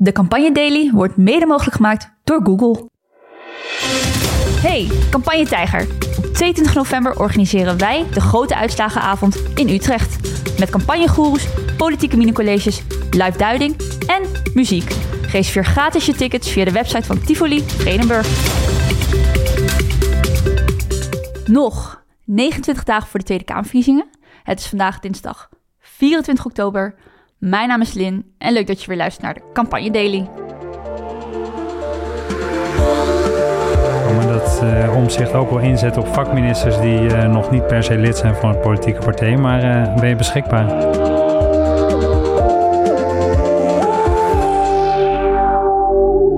De Campagne Daily wordt mede mogelijk gemaakt door Google. Hey, Campagne Tijger. Op 22 november organiseren wij de grote uitslagenavond in Utrecht. Met campagnegoeroes, politieke minicolleges, live duiding en muziek. Reserveer gratis je tickets via de website van Tivoli Vredenburg. Nog 29 dagen voor de Tweede Kamerverkiezingen. Het is vandaag dinsdag 24 oktober. Mijn naam is Lin en leuk dat je weer luistert naar de Campagne Daily. Kan dat uh, omzicht ook wel inzetten op vakministers die uh, nog niet per se lid zijn van een politieke partij, maar uh, ben je beschikbaar?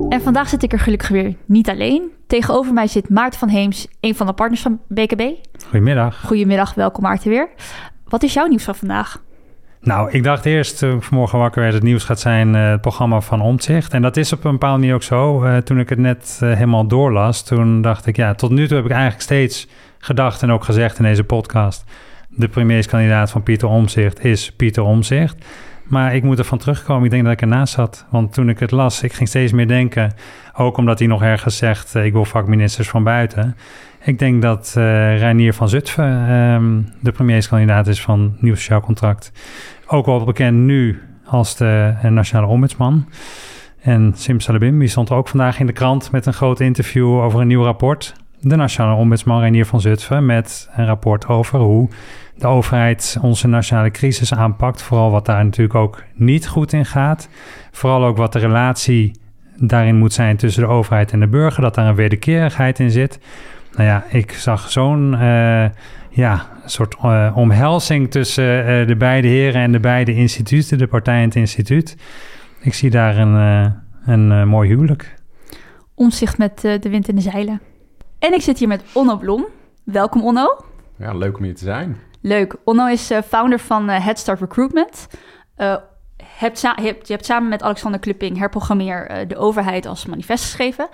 En vandaag zit ik er gelukkig weer niet alleen. Tegenover mij zit Maarten van Heems, een van de partners van BKB. Goedemiddag. Goedemiddag, welkom Maarten weer. Wat is jouw nieuws van vandaag? Nou, ik dacht eerst, ik vanmorgen wakker werd, het nieuws gaat zijn uh, het programma van Omtzigt. En dat is op een bepaalde manier ook zo. Uh, toen ik het net helemaal doorlas, toen dacht ik, ja, tot nu toe heb ik eigenlijk steeds gedacht en ook gezegd in deze podcast. De premierskandidaat van Pieter Omzicht is Pieter Omzicht. Maar ik moet ervan terugkomen. Ik denk dat ik ernaast zat. Want toen ik het las, ik ging steeds meer denken. Ook omdat hij nog ergens zegt: ik wil vakministers van buiten. Ik denk dat uh, Reinier van Zutphen um, de premierskandidaat is van Nieuw Sociaal Contract. Ook wel bekend nu als de Nationale Ombudsman. En Sim Salabim, die stond ook vandaag in de krant met een groot interview over een nieuw rapport. De Nationale Ombudsman Reinier van Zutphen met een rapport over hoe de overheid onze nationale crisis aanpakt. Vooral wat daar natuurlijk ook niet goed in gaat. Vooral ook wat de relatie daarin moet zijn tussen de overheid en de burger. Dat daar een wederkerigheid in zit. Nou ja, ik zag zo'n uh, ja, soort uh, omhelzing tussen uh, de beide heren en de beide instituten, de partij en het instituut. Ik zie daar een, een mooi huwelijk. Omzicht met de wind in de zeilen. En ik zit hier met Onno Blom. Welkom Onno. Ja, leuk om hier te zijn. Leuk. Onno is founder van Head Start Recruitment. Hebt, hebt, je hebt samen met Alexander Klupping, herprogrammeer, uh, de overheid als manifest geschreven.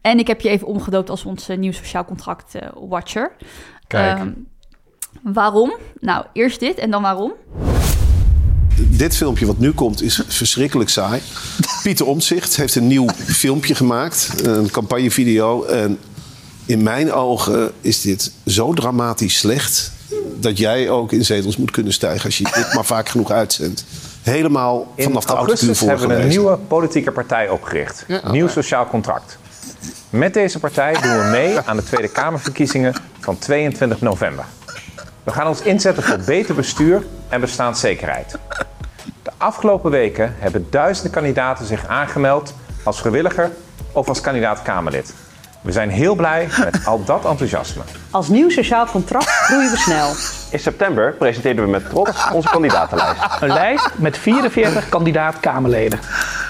En ik heb je even omgedoopt als ons nieuw sociaal contract uh, watcher. Kijk. Um, waarom? Nou, eerst dit en dan waarom. Dit filmpje wat nu komt is verschrikkelijk saai. Pieter Omtzigt heeft een nieuw filmpje gemaakt, een campagnevideo. En in mijn ogen is dit zo dramatisch slecht... dat jij ook in zetels moet kunnen stijgen als je dit maar vaak genoeg uitzendt helemaal vanaf de augustus hebben we een nieuwe politieke partij opgericht. Ja, Nieuw Sociaal Contract. Met deze partij doen we mee aan de Tweede Kamerverkiezingen van 22 november. We gaan ons inzetten voor beter bestuur en bestaanszekerheid. De afgelopen weken hebben duizenden kandidaten zich aangemeld als vrijwilliger of als kandidaat Kamerlid. We zijn heel blij met al dat enthousiasme. Als nieuw sociaal contract groeien we snel. In september presenteerden we met trots onze kandidatenlijst. Een lijst met 44 kandidaat-Kamerleden.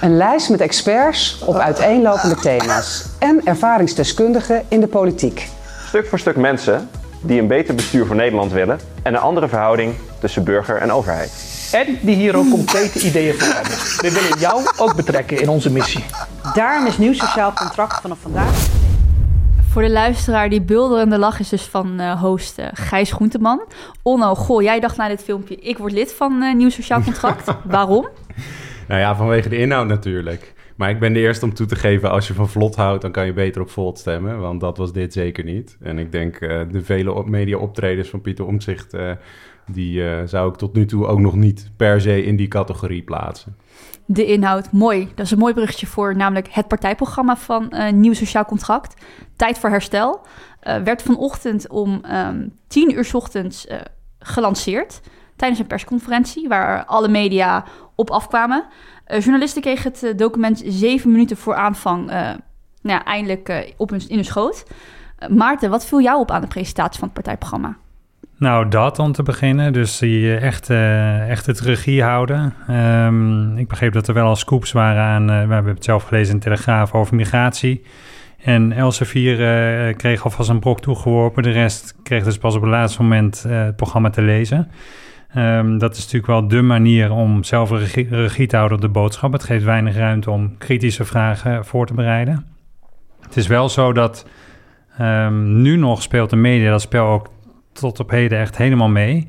Een lijst met experts op uiteenlopende thema's. En ervaringsdeskundigen in de politiek. Stuk voor stuk mensen die een beter bestuur voor Nederland willen... en een andere verhouding tussen burger en overheid. En die hier ook concrete ideeën voor hebben. We willen jou ook betrekken in onze missie. Daarom is Nieuw Sociaal Contract vanaf vandaag voor de luisteraar, die bulderende lach is dus van uh, host uh, Gijs Groenteman. Onno, goh, jij dacht na dit filmpje, ik word lid van uh, Nieuw Sociaal Contract. Waarom? Nou ja, vanwege de inhoud natuurlijk. Maar ik ben de eerste om toe te geven, als je van vlot houdt, dan kan je beter op Volt stemmen. Want dat was dit zeker niet. En ik denk de vele media-optredens van Pieter Omtzigt, die zou ik tot nu toe ook nog niet per se in die categorie plaatsen de inhoud. Mooi. Dat is een mooi berichtje voor namelijk het partijprogramma van uh, Nieuw Sociaal Contract. Tijd voor herstel. Uh, werd vanochtend om um, tien uur s ochtends gelanceerd. Tijdens een persconferentie waar alle media op afkwamen. journalisten kregen het document zeven minuten voor aanvang nou eindelijk op in hun schoot. Maarten, wat viel jou op aan de presentatie van het partijprogramma? Nou, dat om te beginnen. Dus die echt, uh, echt het regie houden. Um, ik begreep dat er wel al scoops waren aan... Uh, we hebben het zelf gelezen in Telegraaf over migratie. En Elsevier uh, kreeg alvast een brok toegeworpen. De rest kreeg dus pas op het laatste moment het programma te lezen. Um, dat is natuurlijk wel de manier om zelf regie, te houden op de boodschap. Het geeft weinig ruimte om kritische vragen voor te bereiden. Het is wel zo dat um, nu nog speelt de media dat spel ook tot op heden echt helemaal mee.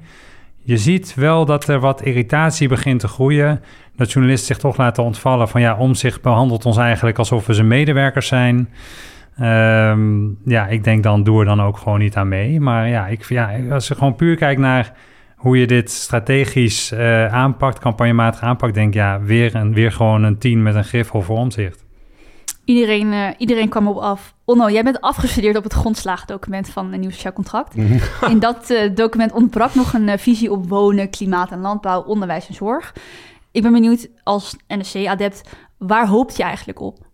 Je ziet wel dat er wat irritatie begint te groeien. dat journalisten zich toch laten ontvallen van ja, om zich behandelt ons eigenlijk alsof we zijn medewerkers zijn. Ehm, ja, ik denk dan doe er dan ook gewoon niet aan mee. Maar ja, ik, ja als je gewoon puur kijkt naar hoe je dit strategisch eh, aanpakt, campagnematig aanpakt, denk ja, weer, een, weer gewoon een team met een griffel voor omzicht. Iedereen, eh, iedereen kwam op af. Onno, jij bent afgestudeerd op het grondslaagdocument van een nieuw sociaal contract. In dat eh, document ontbrak nog een visie op wonen, klimaat en landbouw, onderwijs en zorg. Ik ben benieuwd als NSC-adept, waar hoopt je eigenlijk op?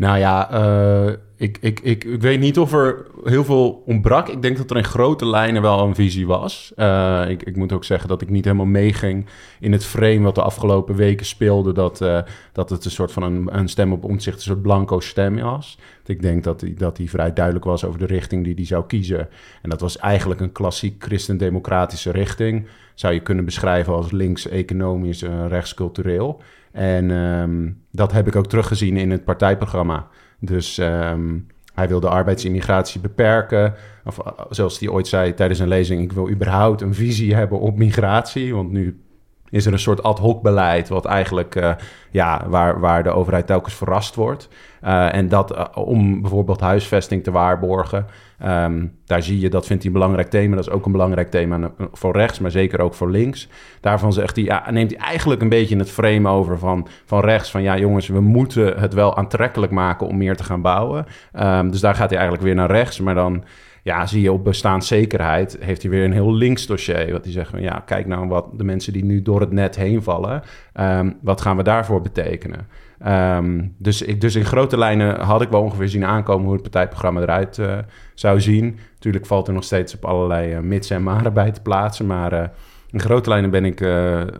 Nou ja, uh, ik, ik, ik, ik weet niet of er heel veel ontbrak. Ik denk dat er in grote lijnen wel een visie was. Uh, ik, ik moet ook zeggen dat ik niet helemaal meeging in het frame wat de afgelopen weken speelde. Dat, uh, dat het een soort van een, een stem op omzicht, een soort blanco stem was. Ik denk dat hij dat die vrij duidelijk was over de richting die hij zou kiezen. En dat was eigenlijk een klassiek christendemocratische richting. Zou je kunnen beschrijven als links-economisch, uh, rechtscultureel. En um, dat heb ik ook teruggezien in het partijprogramma. Dus um, hij wil de arbeidsimmigratie beperken. Of uh, zoals hij ooit zei tijdens een lezing: Ik wil überhaupt een visie hebben op migratie. Want nu is er een soort ad hoc beleid, wat eigenlijk uh, ja, waar, waar de overheid telkens verrast wordt. Uh, en dat uh, om bijvoorbeeld huisvesting te waarborgen. Um, daar zie je, dat vindt hij een belangrijk thema. Dat is ook een belangrijk thema voor rechts, maar zeker ook voor links. Daarvan zegt hij, ja, neemt hij eigenlijk een beetje het frame over van, van rechts. Van ja, jongens, we moeten het wel aantrekkelijk maken om meer te gaan bouwen. Um, dus daar gaat hij eigenlijk weer naar rechts. Maar dan ja, zie je op bestaanszekerheid heeft hij weer een heel links dossier. Wat hij zegt van ja, kijk nou wat de mensen die nu door het net heen vallen. Um, wat gaan we daarvoor betekenen? Um, dus, ik, dus in grote lijnen had ik wel ongeveer zien aankomen hoe het partijprogramma eruit uh, zou zien. Natuurlijk valt er nog steeds op allerlei uh, mits en maren bij te plaatsen. Maar uh, in grote lijnen ben ik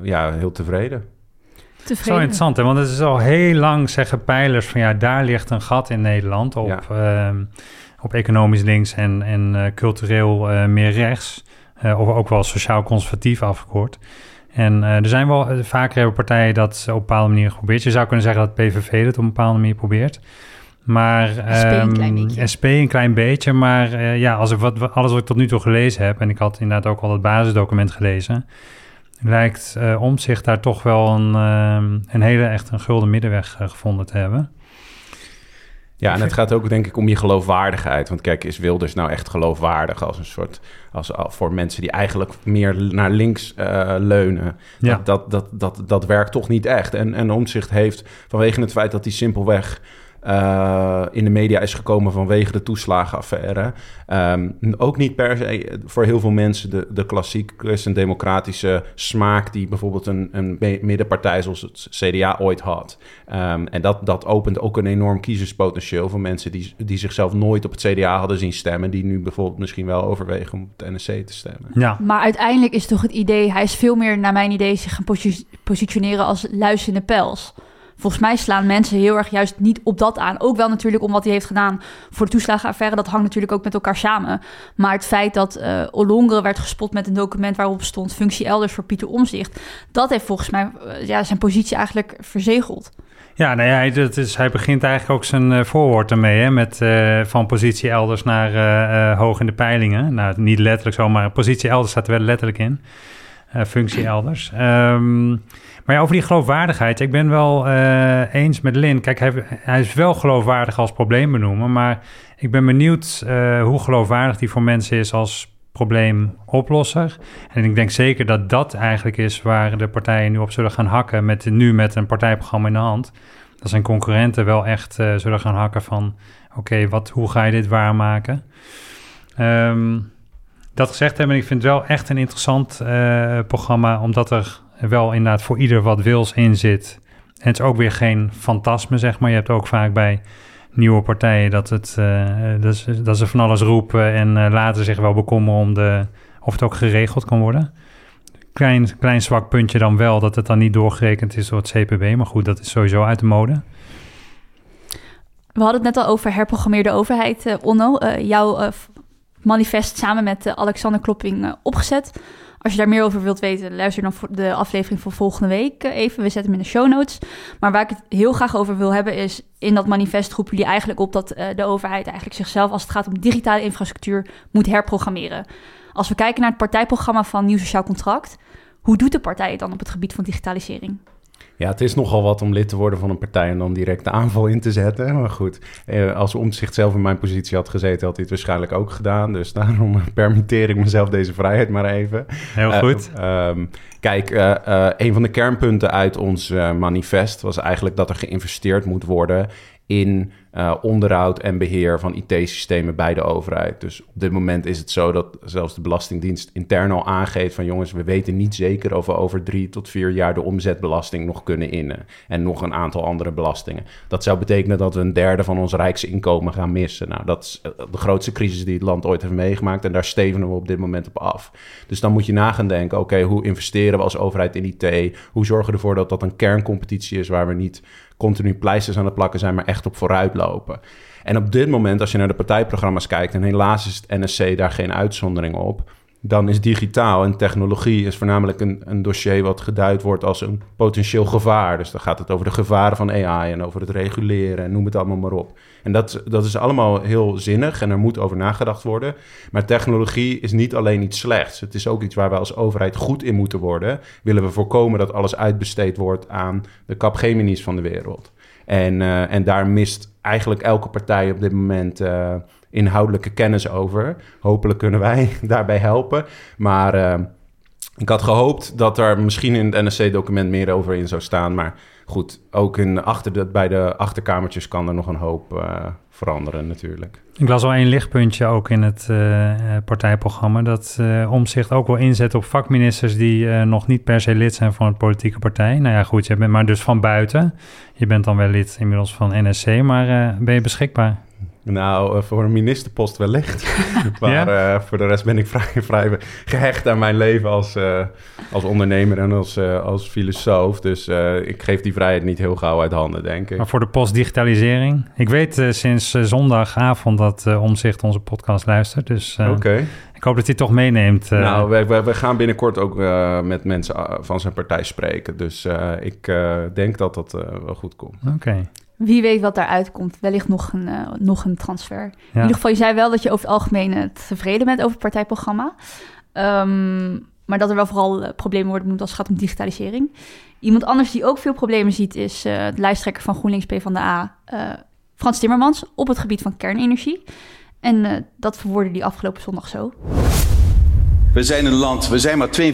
ja, heel tevreden. Tevreden. Zo interessant, hè? want het is al heel lang zeggen pijlers van ja, daar ligt een gat in Nederland op. Ja. Um, op economisch links en, en uh, cultureel uh, meer rechts. Uh, of ook wel sociaal-conservatief afgekort. En er zijn wel vaker partijen dat op een bepaalde manier geprobeerd. Je zou kunnen zeggen dat PVV het op een bepaalde manier probeert. Maar, SP een um, klein beetje. SP een klein beetje. Maar ja, als ik wat, alles wat ik tot nu toe gelezen heb... en ik had inderdaad ook al het basisdocument gelezen... lijkt Omtzigt daar toch wel een, een hele echt een gulden middenweg gevonden te hebben. Ja, en het gaat ook denk ik om je geloofwaardigheid. Want kijk, is Wilders nou echt geloofwaardig als een soort... Als, voor mensen die eigenlijk meer naar links uh, leunen. Ja. Dat, dat, dat, dat, dat werkt toch niet echt. En, en Omtzigt heeft vanwege het feit dat hij simpelweg... Uh, in de media is gekomen vanwege de toeslagenaffaire. Um, ook niet per se voor heel veel mensen de, de klassiek christendemocratische smaak die bijvoorbeeld een, een middenpartij zoals het CDA ooit had. Um, en dat, dat opent ook een enorm kiezerspotentieel voor mensen die, die zichzelf nooit op het CDA hadden zien stemmen, die nu bijvoorbeeld misschien wel overwegen om op het NSC te stemmen. Ja. Maar uiteindelijk is toch het idee, hij is veel meer naar mijn idee zich gaan posi positioneren als luisterende pels volgens mij slaan mensen heel erg juist niet op dat aan. Ook wel natuurlijk om wat hij heeft gedaan voor de toeslagenaffaire. Dat hangt natuurlijk ook met elkaar samen. Maar het feit dat uh, werd gespot met een document waarop stond functie elders voor Pieter Omzicht. Dat heeft volgens mij uh, ja, zijn positie eigenlijk verzegeld. Ja, nou ja, hij, is, hij begint eigenlijk ook zijn uh, voorwoord ermee, hè, met van positie elders naar hoog in de peilingen. Nou, niet letterlijk zo, maar positie elders staat er wel letterlijk in. functie elders. Um, maar ja, over die geloofwaardigheid. Ik ben wel uh, eens met Lin. Kijk, hij, is wel geloofwaardig als probleembenoemer. Maar ik ben benieuwd uh, hoe geloofwaardig die voor mensen is als probleemoplosser. En ik denk zeker dat dat eigenlijk is waar de partijen nu op zullen gaan hakken. Met, nu met een partijprogramma in de hand. Dat zijn concurrenten wel echt uh, zullen gaan hakken van... oké, okay, hoe ga je dit waarmaken? Um, dat gezegd hebben, ik vind het wel echt een interessant programma... omdat er wel inderdaad voor ieder wat wils in zit. En het is ook weer geen fantasme, zeg maar. Je hebt ook vaak bij nieuwe partijen dat, het, uh, dat, ze, dat van alles roepen en uh, laten zich wel bekommeren om de, of het ook geregeld kan worden. Klein, klein zwak puntje dan wel, dat het dan niet doorgerekend is door het CPB. Maar goed, dat is sowieso uit de mode. We hadden het net al over herprogrammeerde overheid, uh, Onno. jouw manifest samen met Alexander Klopping opgezet. Als je daar meer over wilt weten, luister dan de aflevering van volgende week eh, even. We zetten hem in de show notes. Maar waar ik het heel graag over wil hebben is... in dat manifest roepen jullie eigenlijk op dat uh, de overheid eigenlijk zichzelf... als het gaat om digitale infrastructuur moet herprogrammeren. Als we kijken naar het partijprogramma van Nieuw Sociaal Contract... hoe doet de partij het dan op het gebied van digitalisering? Ja, het is nogal wat om lid te worden van een partij en dan direct de aanval in te zetten. Maar goed, eh, als Omtzigt zelf in mijn positie had gezeten, had hij het waarschijnlijk ook gedaan. Dus daarom permitteer ik mezelf deze vrijheid maar even. Heel goed. Uh, um, kijk, uh, uh, een van de kernpunten uit ons manifest was eigenlijk dat er geïnvesteerd moet worden in uh, onderhoud en beheer van IT-systemen bij de overheid. Dus op dit moment is het zo dat zelfs de Belastingdienst intern al aangeeft van jongens, we weten niet zeker of we over drie tot vier jaar de omzetbelasting nog kunnen innen. En nog een aantal andere belastingen. Dat zou betekenen dat we een derde van ons rijksinkomen gaan missen. Nou, dat is eh, de grootste crisis die het land ooit heeft meegemaakt. En daar stevenen we op dit moment op af. Dus dan moet je na gaan denken, oké, hoe investeren we als overheid in IT? Hoe zorgen we ervoor dat dat een kerncompetitie is waar we niet continu pleisters aan het plakken zijn, maar echt op vooruit lopen. En op dit moment, als je naar de partijprogramma's kijkt, en helaas is het NSC daar geen uitzondering op, dan is digitaal en technologie is voornamelijk een, een dossier wat geduid wordt als een potentieel gevaar. Dus dan gaat het over de gevaren van AI en over het reguleren en noem het allemaal maar op. En dat, dat is allemaal heel zinnig en er moet over nagedacht worden. Maar technologie is niet alleen iets slechts. Het is ook iets waar we als overheid goed in moeten worden. Willen we voorkomen dat alles uitbesteed wordt aan de Capgeminis van de wereld. En, uh, en daar mist eigenlijk elke partij op dit moment uh, inhoudelijke kennis over. Hopelijk kunnen wij daarbij helpen. Maar uh, ik had gehoopt dat er misschien in het NSC-document meer over in zou staan. Maar goed, ook in achter bij de achterkamertjes kan er nog een hoop uh, veranderen natuurlijk. Ik las al één lichtpuntje ook in het uh, partijprogramma... dat uh, Omzicht ook wel inzet op vakministers... die nog niet per se lid zijn van een politieke partij. Nou ja, goed, je bent maar dus van buiten. Je bent dan wel lid inmiddels van NSC, maar ben je beschikbaar? Nou, uh, voor een ministerpost wellicht. maar ja? uh, voor de rest ben ik vrij, vrij gehecht aan mijn leven als, uh, als ondernemer en als, als filosoof. Dus ik geef die vrijheid niet heel gauw uit handen, denk ik. Maar voor de postdigitalisering? Ik weet sinds zondagavond dat Omzicht onze podcast luistert. Dus okay. ik hoop dat hij toch meeneemt. Nou, we, we, we, gaan binnenkort ook met mensen van zijn partij spreken. Dus ik denk dat dat wel goed komt. Oké. Okay. Wie weet wat daaruit komt. Wellicht nog een, uh, nog een transfer. Ja. In ieder geval, je zei wel dat je over het algemeen uh, tevreden bent over het partijprogramma. Um, maar dat er wel vooral uh, problemen worden benoemd als het gaat om digitalisering. Iemand anders die ook veel problemen ziet is de lijsttrekker van GroenLinks PvdA, Frans Timmermans, op het gebied van kernenergie. En dat verwoordde die afgelopen zondag zo. We zijn een land, we zijn maar 42.000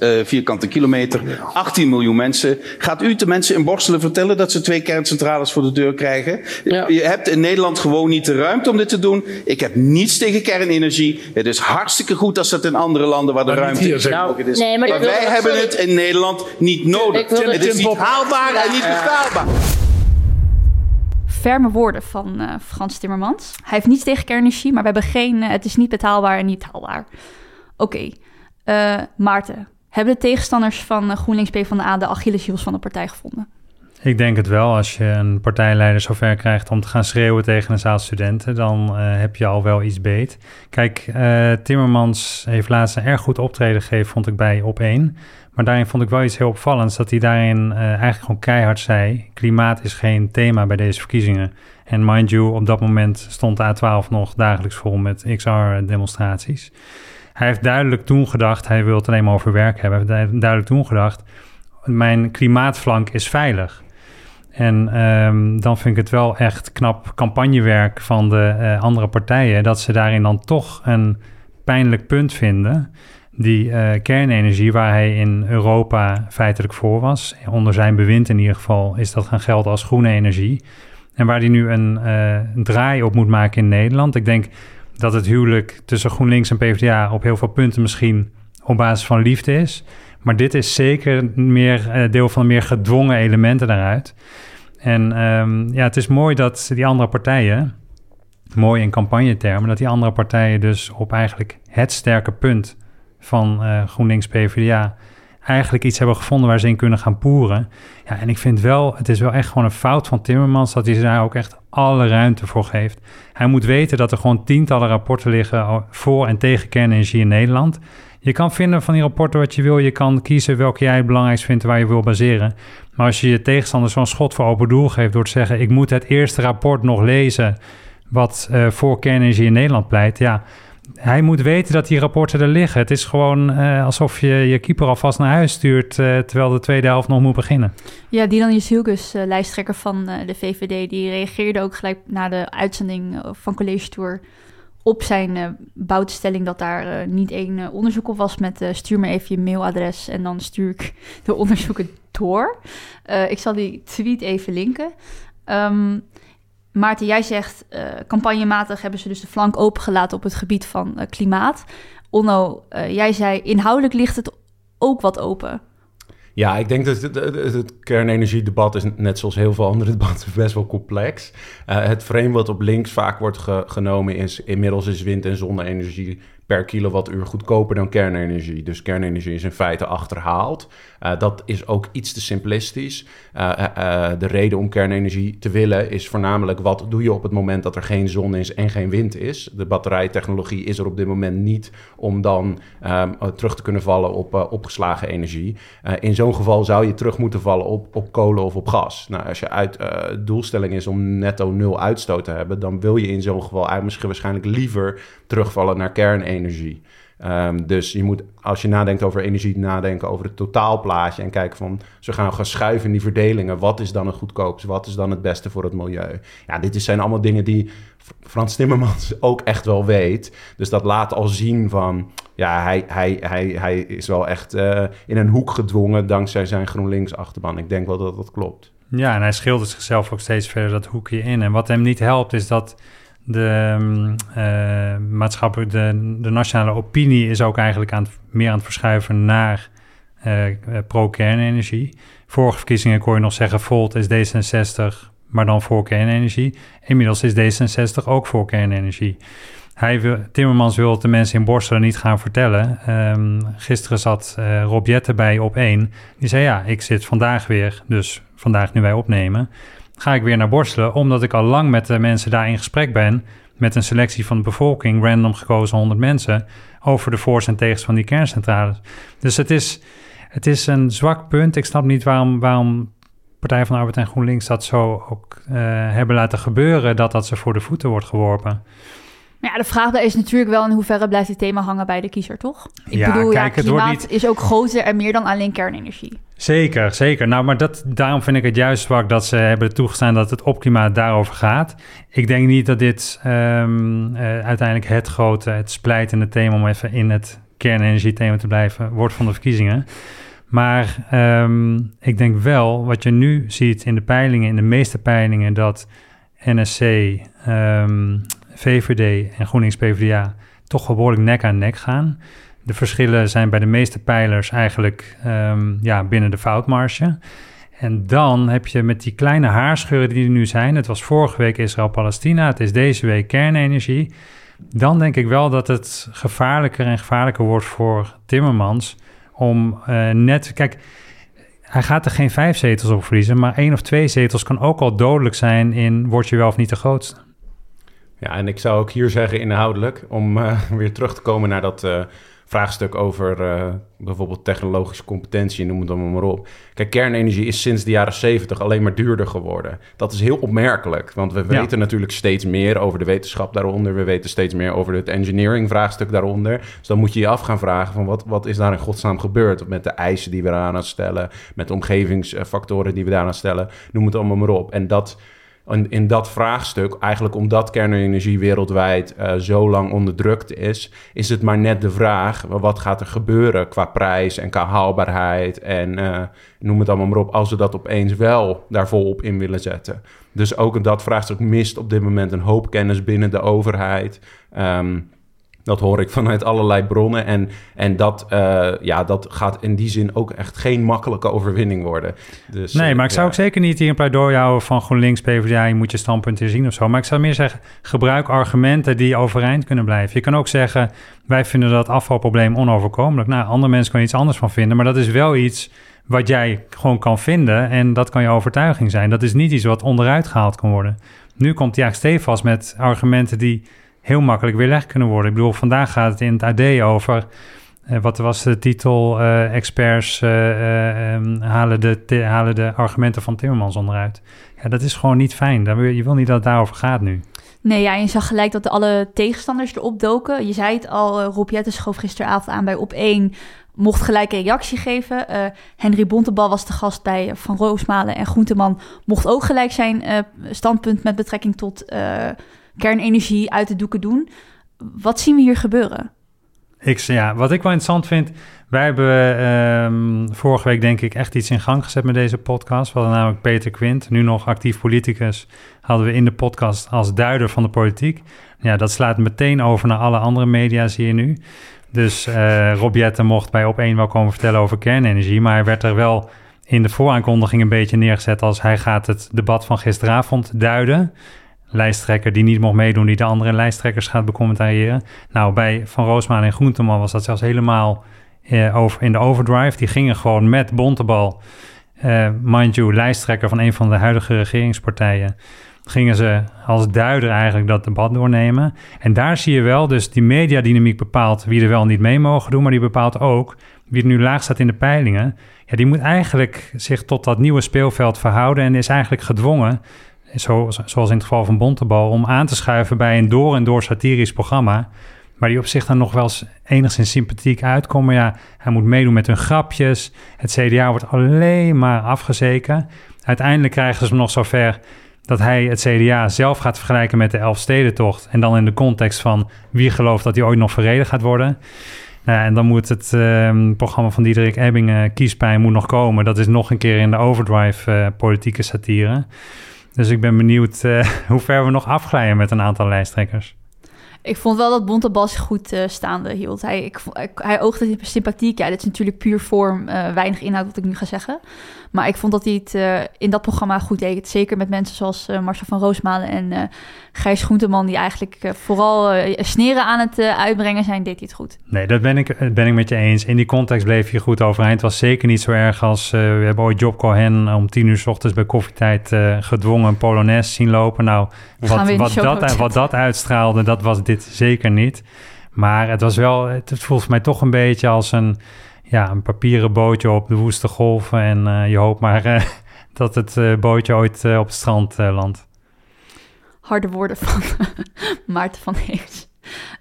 uh, vierkante kilometer, 18 miljoen mensen. Gaat u de mensen in Borstelen vertellen dat ze twee kerncentrales voor de deur krijgen? Ja. Je hebt in Nederland gewoon niet de ruimte om dit te doen. Ik heb niets tegen kernenergie. Het is hartstikke goed als dat in andere landen waar de maar ruimte is. Nou, is. Nee, maar, maar wij hebben het in Nederland niet nodig. Het is niet haalbaar en niet betaalbaar. Ferme woorden van uh, Frans Timmermans. Hij heeft niets tegen kernenergie, maar we hebben geen. Uh, het is niet betaalbaar en niet haalbaar. Oké, uh, Maarten, hebben de tegenstanders van GroenLinks PvdA de Achilleshiels van de partij gevonden? Ik denk het wel. Als je een partijleider zover krijgt om te gaan schreeuwen tegen een zaal studenten, dan uh, heb je al wel iets beet. Kijk, Timmermans heeft laatst een erg goed optreden gegeven, vond ik bij op één. Maar daarin vond ik wel iets heel opvallends, dat hij daarin eigenlijk gewoon keihard zei: klimaat is geen thema bij deze verkiezingen. En mind you, op dat moment stond de A12 nog dagelijks vol met XR-demonstraties. Hij heeft duidelijk toen gedacht, hij wil het alleen maar over werk hebben. Hij heeft duidelijk toen gedacht, mijn klimaatflank is veilig. En um, dan vind ik het wel echt knap campagnewerk van de uh, andere partijen... dat ze daarin dan toch een pijnlijk punt vinden... die uh, kernenergie, waar hij in Europa feitelijk voor was... onder zijn bewind in ieder geval, is dat gaan gelden als groene energie... en waar hij nu een, een draai op moet maken in Nederland. Ik denk dat het huwelijk tussen GroenLinks en PvdA op heel veel punten misschien op basis van liefde is. Maar dit is zeker meer uh, deel van meer gedwongen elementen daaruit. En um, ja, het is mooi dat die andere partijen, mooi in campagnetermen, dat die andere partijen dus op eigenlijk het sterke punt van uh, GroenLinks PvdA eigenlijk iets hebben gevonden waar ze in kunnen gaan poeren. Ja, en ik vind wel, het is wel echt gewoon een fout van Timmermans dat hij daar ook echt alle ruimte voor geeft. Hij moet weten dat er gewoon tientallen rapporten liggen voor en tegen kernenergie in Nederland. Je kan vinden van die rapporten wat je wil. Je kan kiezen welke jij het belangrijkst vindt waar je wil baseren. Maar als je je tegenstander zo'n schot voor open doel geeft door te zeggen: Ik moet het eerste rapport nog lezen wat uh, voor kernenergie in Nederland pleit. Ja, hij moet weten dat die rapporten er liggen. Het is gewoon eh, alsof je je keeper alvast naar huis stuurt... eh, terwijl de tweede helft nog moet beginnen. Ja, Dylan Jezielkus, uh, lijsttrekker van de VVD... die reageerde ook gelijk na de uitzending van College Tour... op zijn bouwstelling dat daar niet één onderzoek op was... met stuur me even je mailadres en dan stuur ik de onderzoeken door. ik zal die tweet even linken... Um, Maarten, jij zegt uh, campagnematig hebben ze dus de flank opengelaten op het gebied van uh, klimaat. Onno, uh, jij zei inhoudelijk ligt het ook wat open. Ja, ik denk dat het, het, kernenergiedebat is net zoals heel veel andere debatten best wel complex. het frame wat op links vaak wordt ge genomen is inmiddels is wind- en zonne-energie per kilowattuur goedkoper dan kernenergie. Dus kernenergie is in feite achterhaald. Uh, dat is ook iets te simplistisch. Uh, uh, de reden om kernenergie te willen is voornamelijk wat doe je op het moment dat er geen zon is en geen wind is. De batterijtechnologie is er op dit moment niet om dan um, terug te kunnen vallen op opgeslagen energie. in zo'n geval zou je terug moeten vallen op, op kolen of op gas. Nou, als je uit doelstelling is om netto nul uitstoot te hebben, dan wil je in zo'n geval misschien waarschijnlijk liever terugvallen naar kernenergie. Um, dus je moet, als je nadenkt over energie, nadenken over het totaalplaatje en kijken van, ze gaan gaan schuiven in die verdelingen. Wat is dan het goedkoopste? Wat is dan het beste voor het milieu? Ja, dit zijn allemaal dingen die Frans Timmermans ook echt wel weet. Dus dat laat al zien van, ja, hij, hij, hij, hij is wel echt uh, in een hoek gedwongen dankzij zijn GroenLinks-achterban. Ik denk wel dat dat klopt. Ja, en hij schildert zichzelf ook steeds verder dat hoekje in. En wat hem niet helpt is dat de uh, de, de nationale opinie is ook eigenlijk aan het, meer aan het verschuiven naar uh, pro-kernenergie. Vorige verkiezingen kon je nog zeggen, Volt is D66, maar dan voor kernenergie. Inmiddels is D66 ook voor kernenergie. Hij wil, Timmermans wil de mensen in Borselen niet gaan vertellen. Um, gisteren zat Rob Jette bij op één. Die zei, ja, ik zit vandaag weer, dus vandaag nu wij opnemen ga ik weer naar Borselen, omdat ik al lang met de mensen daar in gesprek ben, met een selectie van de bevolking, random gekozen 100 mensen, over de voor's en tegens van die kerncentrales. Dus het is, het is een zwak punt. Ik snap niet waarom, waarom Partij van de Arbeid en GroenLinks dat zo ook uh, hebben laten gebeuren, dat dat ze voor de voeten wordt geworpen. Ja, de vraag is natuurlijk wel in hoeverre blijft het thema hangen bij de kiezer, toch? Ik ja, bedoel, kijk, ja, klimaat niet... is ook groter en meer dan alleen kernenergie. Zeker, zeker. Nou, maar dat, daarom vind ik het juist zwak dat ze hebben toegestaan dat het op klimaat daarover gaat. Ik denk niet dat dit um, uh, uiteindelijk het grote, het splijtende thema, om even in het kernenergiethema te blijven, wordt van de verkiezingen. Maar um, ik denk wel, wat je nu ziet in de peilingen, in de meeste peilingen, dat NSC, um, VVD en GroenLinks PvdA toch behoorlijk nek aan nek gaan. De verschillen zijn bij de meeste pijlers eigenlijk um, ja, binnen de foutmarge. En dan heb je met die kleine haarscheuren die er nu zijn... het was vorige week Israël-Palestina, het is deze week kernenergie... dan denk ik wel dat het gevaarlijker en gevaarlijker wordt voor Timmermans... om uh, net... Kijk, hij gaat er geen vijf zetels op verliezen... maar één of twee zetels kan ook al dodelijk zijn in... word je wel of niet de grootste. Ja, en ik zou ook hier zeggen inhoudelijk... om uh, weer terug te komen naar dat... Uh, vraagstuk over uh, bijvoorbeeld technologische competentie, noem het dan maar op. Kijk, kernenergie is sinds de jaren 70 alleen maar duurder geworden. Dat is heel opmerkelijk, want we weten natuurlijk steeds meer over de wetenschap daaronder. We weten steeds meer over het engineering vraagstuk daaronder. Dus dan moet je je af gaan vragen van wat, wat is daar in godsnaam gebeurd met de eisen die we daaraan stellen, met de omgevingsfactoren die we daaraan stellen, noem het allemaal maar op. En dat in, in dat vraagstuk, eigenlijk omdat kernenergie wereldwijd uh, zo lang onderdrukt is, is het maar net de vraag: wat gaat er gebeuren qua prijs en qua haalbaarheid en uh, noem het allemaal maar op, als we dat opeens wel daar volop in willen zetten. Dus ook dat vraagstuk mist op dit moment een hoop kennis binnen de overheid. Um, dat hoor ik vanuit allerlei bronnen. En, en dat, uh, ja, dat gaat in die zin ook echt geen makkelijke overwinning worden. Dus, nee, maar ik zou ja. ook zeker niet hier een pleidooi houden van GroenLinks, PvdA... je moet je standpunt zien of zo. Maar ik zou meer zeggen, gebruik argumenten die overeind kunnen blijven. Je kan ook zeggen, wij vinden dat afvalprobleem onoverkomelijk. Nou, andere mensen kunnen iets anders van vinden. Maar dat is wel iets wat jij gewoon kan vinden. En dat kan je overtuiging zijn. Dat is niet iets wat onderuit gehaald kan worden. Nu komt hij eigenlijk stevast met argumenten die heel makkelijk weerlegd kunnen worden. Ik bedoel, vandaag gaat het in het AD over... Uh, wat was de titel? Uh, experts uh, um, halen, de, halen de argumenten van Timmermans onderuit. Ja, dat is gewoon niet fijn. Je wil niet dat het daarover gaat nu. Nee, ja, je zag gelijk dat alle tegenstanders erop doken. Je zei het al, Rob Jetten schoof gisteravond aan bij Op 1. Mocht gelijk een reactie geven. Henry Bontebal was de gast bij Van Roosmalen. En Groenteman mocht ook gelijk zijn standpunt met betrekking tot kernenergie uit de doeken doen. Wat zien we hier gebeuren? Ik, ja, wat ik wel interessant vind, wij hebben um, vorige week denk ik echt iets in gang gezet met deze podcast. We hadden namelijk Peter Quint, nu nog actief politicus, hadden we in de podcast als duider van de politiek. Ja, dat slaat meteen over naar alle andere media, zie je nu. Dus uh, Rob Jetten mocht bij Op1 wel komen vertellen over kernenergie, maar hij werd er wel in de vooraankondiging een beetje neergezet als hij gaat het debat van gisteravond duiden lijsttrekker die niet mocht meedoen, die de andere lijsttrekkers gaat becommentariëren. Nou, bij Van Roosmaan en Groenteman was dat zelfs helemaal eh, over, in de overdrive. Die gingen gewoon met Bontebal, uh, mind you, lijsttrekker van een van de huidige regeringspartijen, gingen ze als duider eigenlijk dat debat doornemen. En daar zie je wel, dus die mediadynamiek bepaalt wie er wel niet mee mogen doen, maar die bepaalt ook wie er nu laag staat in de peilingen. Ja, die moet eigenlijk zich tot dat nieuwe speelveld verhouden en is eigenlijk gedwongen zo, zoals in het geval van Bontebal, om aan te schuiven bij een door en door satirisch programma. Maar die op zich dan nog wel eens enigszins sympathiek uitkomen. Ja, hij moet meedoen met hun grapjes. Het CDA wordt alleen maar afgezeken. Uiteindelijk krijgen ze hem nog zover dat hij het CDA zelf gaat vergelijken met de Elfstedentocht. En dan in de context van wie gelooft dat hij ooit nog verreden gaat worden. Nou en dan moet het uh, programma van Diederik Ebbingen, Kiespijn, moet nog komen. Dat is nog een keer in de overdrive uh, politieke satire. Dus ik ben benieuwd uh, hoe ver we nog afglijden met een aantal lijsttrekkers. Ik vond wel dat Bontebal goed uh, staande hield. Hij, ik, hij oogde sympathiek. Ja, dit is natuurlijk puur vorm, uh, weinig inhoud wat ik nu ga zeggen. Maar ik vond dat hij het uh, in dat programma goed deed. Zeker met mensen zoals Marcel van Roosmalen en Gijs Groenteman... die eigenlijk vooral sneren aan het uitbrengen zijn, deed hij het goed. Nee, dat ben ik, ben ik met je eens. In die context bleef je goed overeind. Het was zeker niet zo erg als... we hebben ooit Job Cohen om tien uur s ochtends bij koffietijd... gedwongen een Polonaise zien lopen. Nou, wat, wat, dat, wat dat uitstraalde, dat was dit zeker niet. Maar het was wel, het voelt mij toch een beetje als een, ja, een papieren bootje op de woeste golven. En uh, je hoopt maar uh, dat het uh, bootje ooit op het strand landt. Harde woorden van Maarten van Hees.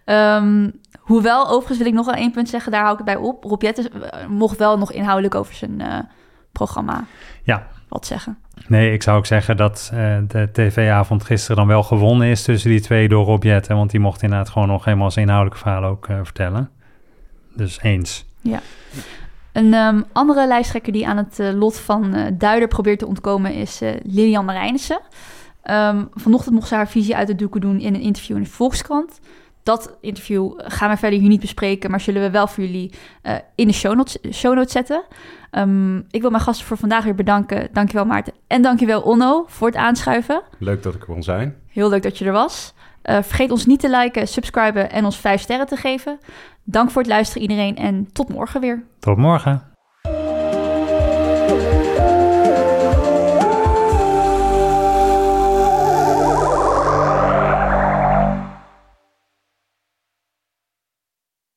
Um, hoewel, overigens wil ik nog wel één punt zeggen, daar hou ik het bij op. Rob Jetten mocht wel nog inhoudelijk over zijn programma ja. Wat zeggen. Nee, ik zou ook zeggen dat uh, de tv-avond gisteren dan wel gewonnen is tussen die twee door Rob Jetten. Want die mocht inderdaad gewoon nog helemaal zijn inhoudelijke verhaal ook uh, vertellen. Dus eens. Ja. Een um, andere lijsttrekker die aan het uh, lot van Duider probeert te ontkomen is Lilian Marijnissen. Um, vanochtend mocht ze haar visie uit de doeken doen in een interview in de Volkskrant. Dat interview gaan we verder hier niet bespreken, maar zullen we wel voor jullie in de show notes, show notes zetten. Um, ik wil mijn gasten voor vandaag weer bedanken. Dankjewel Maarten. En dankjewel Onno voor het aanschuiven. Leuk dat ik er kon zijn. Heel leuk dat je er was. Uh, vergeet ons niet te liken, subscriben en ons vijf sterren te geven. Dank voor het luisteren iedereen en tot morgen weer. Tot morgen.